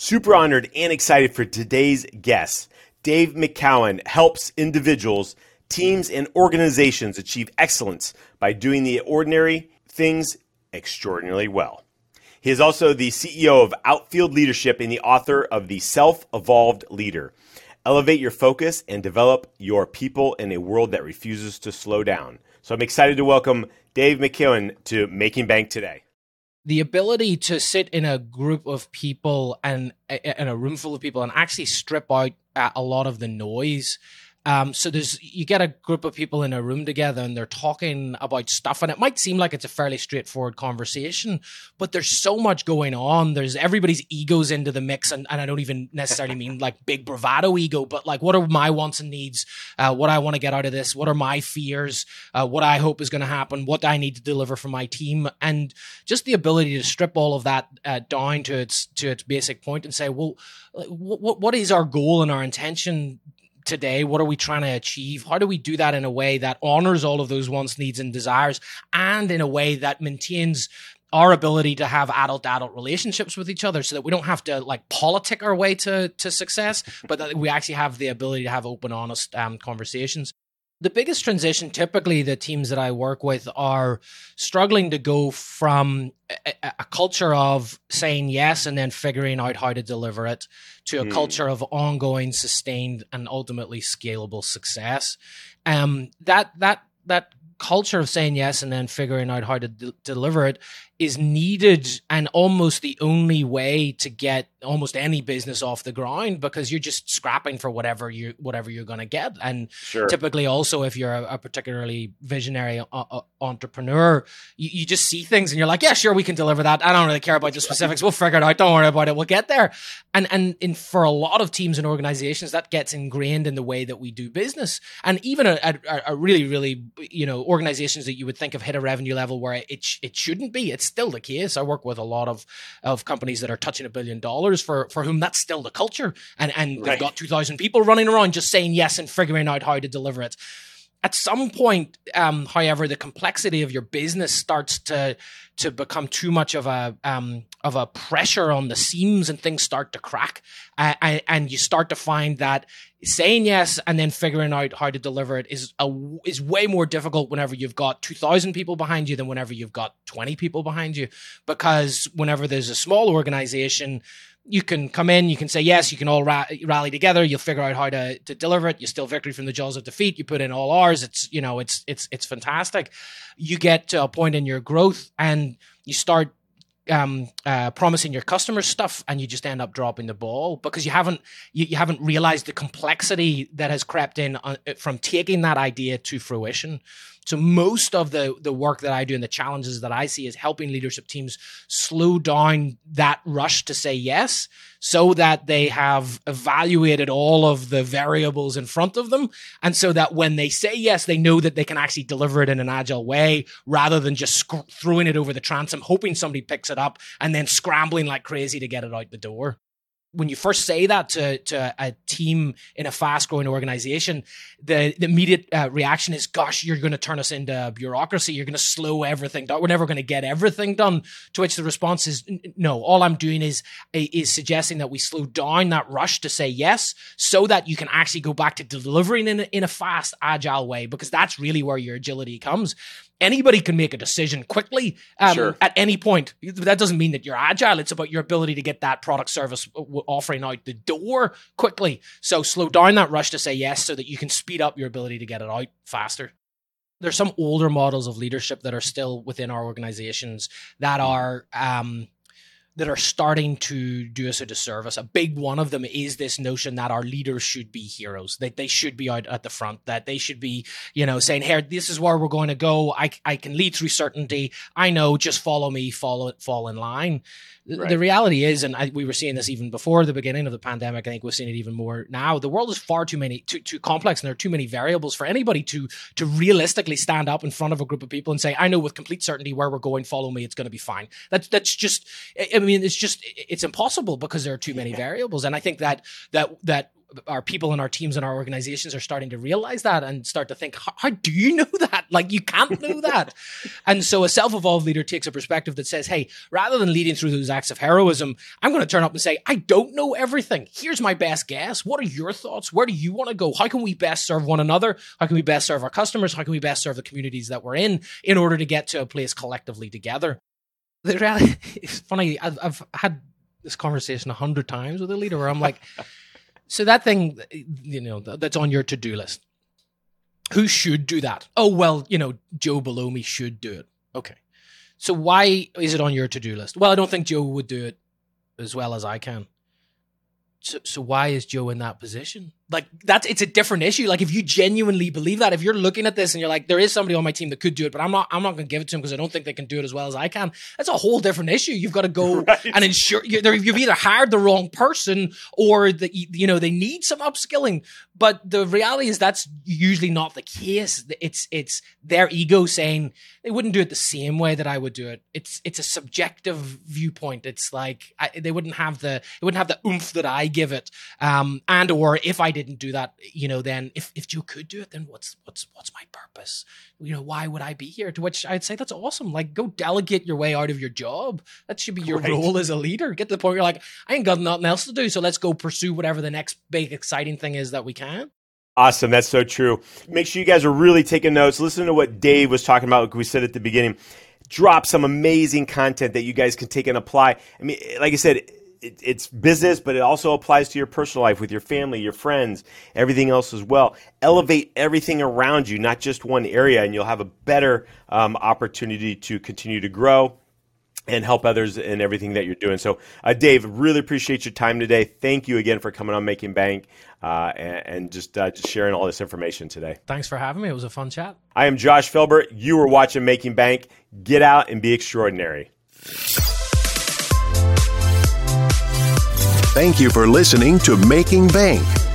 Super honored and excited for today's guest. Dave McKeown helps individuals, teams, and organizations achieve excellence by doing the ordinary things extraordinarily well. He is also the CEO of Outfield Leadership and the author of The Self Evolved Leader. Elevate your focus and develop your people in a world that refuses to slow down. So I'm excited to welcome Dave McKeown to Making Bank today the ability to sit in a group of people and in a room full of people and actually strip out uh, a lot of the noise um, so there's you get a group of people in a room together and they're talking about stuff, and it might seem like it's a fairly straightforward conversation, but there's so much going on. There's everybody's egos into the mix, and, and I don't even necessarily mean like big bravado ego, but like what are my wants and needs? Uh, what I want to get out of this? What are my fears? Uh, what I hope is going to happen? What I need to deliver for my team? And just the ability to strip all of that uh, down to its to its basic point and say, well, what what is our goal and our intention today? What are we trying to achieve? How do we do that in a way that honors all of those wants, needs, and desires, and in a way that maintains our ability to have adult adult relationships with each other so that we don't have to like politic our way to to success but that we actually have the ability to have open honest um, conversations the biggest transition typically the teams that I work with are struggling to go from a, a, culture of saying yes and then figuring out how to deliver it to a mm. culture of ongoing, sustained, and ultimately scalable success. Um, that that that culture of saying yes and then figuring out how to d- deliver it is needed and almost the only way to get almost any business off the ground because you're just scrapping for whatever you whatever you're going to get. And sure. typically also if you're a, a particularly visionary uh, uh, entrepreneur you, you, just see things and you're like yeah sure we can deliver that. I don't really care about the specifics. We'll figure it out. Don't worry about it. We'll get there. And and in for a lot of teams and organizations that gets ingrained in the way that we do business. And even a, a, a really really you know organizations that you would think have hit a revenue level where it, it shouldn't be. It's still the case. I work with a lot of of companies that are touching a billion dollars for for whom that's still the culture, and and right. they've got two thousand people running around just saying yes and figuring out how to deliver it. At some point, um, however, the complexity of your business starts to to become too much of a um, of a pressure on the seams, and things start to crack, uh, and, and you start to find that saying yes and then figuring out how to deliver it is a, is way more difficult whenever you've got 2000 people behind you than whenever you've got 20 people behind you. Because whenever there's a small organization you can come in, you can say yes, you can all ra- rally together, you'll figure out how to, to deliver it. You still victory from the jaws of defeat. You put in all hours. It's you know it's it's it's fantastic. You get to a point in your growth and you start um, uh, promising your customers stuff and you just end up dropping the ball because you haven't you, you haven't realized the complexity that has crept in uh, from taking that idea to fruition so most of the the work that I do and the challenges that I see is helping leadership teams slow down that rush to say yes so that they have evaluated all of the variables in front of them. And so that when they say yes they know that they can actually deliver it in an agile way rather than just sc- throwing it over the transom hoping somebody picks it up and then scrambling like crazy to get it out the door when you first say that to, to a team in a fast growing organization, the, the immediate uh, reaction is, gosh, you're going to turn us into bureaucracy. You're going to slow everything down. We're never going to get everything done. To which the response is, no, all I'm doing is, is suggesting that we slow down that rush to say yes so that you can actually go back to delivering in a, in a fast, agile way, because that's really where your agility comes anybody can make a decision quickly um, sure. at any point. That doesn't mean that you're agile. It's about your ability to get that product service offering out the door quickly. So slow down that rush to say yes so that you can speed up your ability to get it out faster. There's some older models of leadership that are still within our organizations that are um, that are starting to do us a disservice. A big one of them is this notion that our leaders should be heroes, that they should be out at the front, that they should be, you know, saying, "Here, this is where we're going to go. I, I can lead through certainty. I know. Just follow me. Follow fall in line." Right. The reality is, and I, we were seeing this even before the beginning of the pandemic. I think we're seeing it even more now. The world is far too many, too, too complex, and there are too many variables for anybody to to realistically stand up in front of a group of people and say, "I know with complete certainty where we're going. Follow me. It's going to be fine." That's that's just. I mean, it's just it's impossible because there are too many variables, and I think that that that our people and our teams and our organizations are starting to realize that and start to think, how, do you know that? Like you can't know that. and so a self-evolved leader takes a perspective that says, hey, rather than leading through those acts of heroism, I'm going to turn up and say, I don't know everything. Here's my best guess. What are your thoughts? Where do you want to go? How can we best serve one another? How can we best serve our customers? How can we best serve the communities that we're in in order to get to a place collectively together? The reality, it's funny. I've, I've had this conversation a hundred times with a leader where I'm like, so that thing, you know, that's on your to-do list. Who should do that? Oh, well, you know, Joe below me should do it. Okay. So why is it on your to-do list? Well, I don't think Joe would do it as well as I can. So, so why is Joe in that position? Like that's it's a different issue. Like if you genuinely believe that, if you're looking at this and you're like, there is somebody on my team that could do it, but I'm not, I'm not going to give it to him because I don't think they can do it as well as I can. That's a whole different issue. You've got to go right. and ensure you've either hired the wrong person or that you know they need some upskilling. But the reality is that's usually not the case. It's it's their ego saying they wouldn't do it the same way that I would do it. It's it's a subjective viewpoint. It's like I, they wouldn't have the it wouldn't have the oomph that I give it. Um, and or if I didn't do that, you know, then if, if Joe could do it, then what's what's what's my purpose? You know, why would I be here? To which I'd say that's awesome. Like go delegate your way out of your job. That should be your right. role as a leader. Get to the point where you're like, I ain't got nothing else to do, so let's go pursue whatever the next big exciting thing is that we can. Awesome. That's so true. Make sure you guys are really taking notes. Listen to what Dave was talking about, like we said at the beginning. Drop some amazing content that you guys can take and apply. I mean, like I said, it, it's business, but it also applies to your personal life with your family, your friends, everything else as well. Elevate everything around you, not just one area, and you'll have a better um, opportunity to continue to grow and help others in everything that you're doing. So, uh, Dave, really appreciate your time today. Thank you again for coming on Making Bank uh, and, and, just, uh, just sharing all this information today. Thanks for having me. It was a fun chat. I am Josh Felber. You were watching Making Bank. Get out and be extraordinary. Thank you for listening to Making Bank.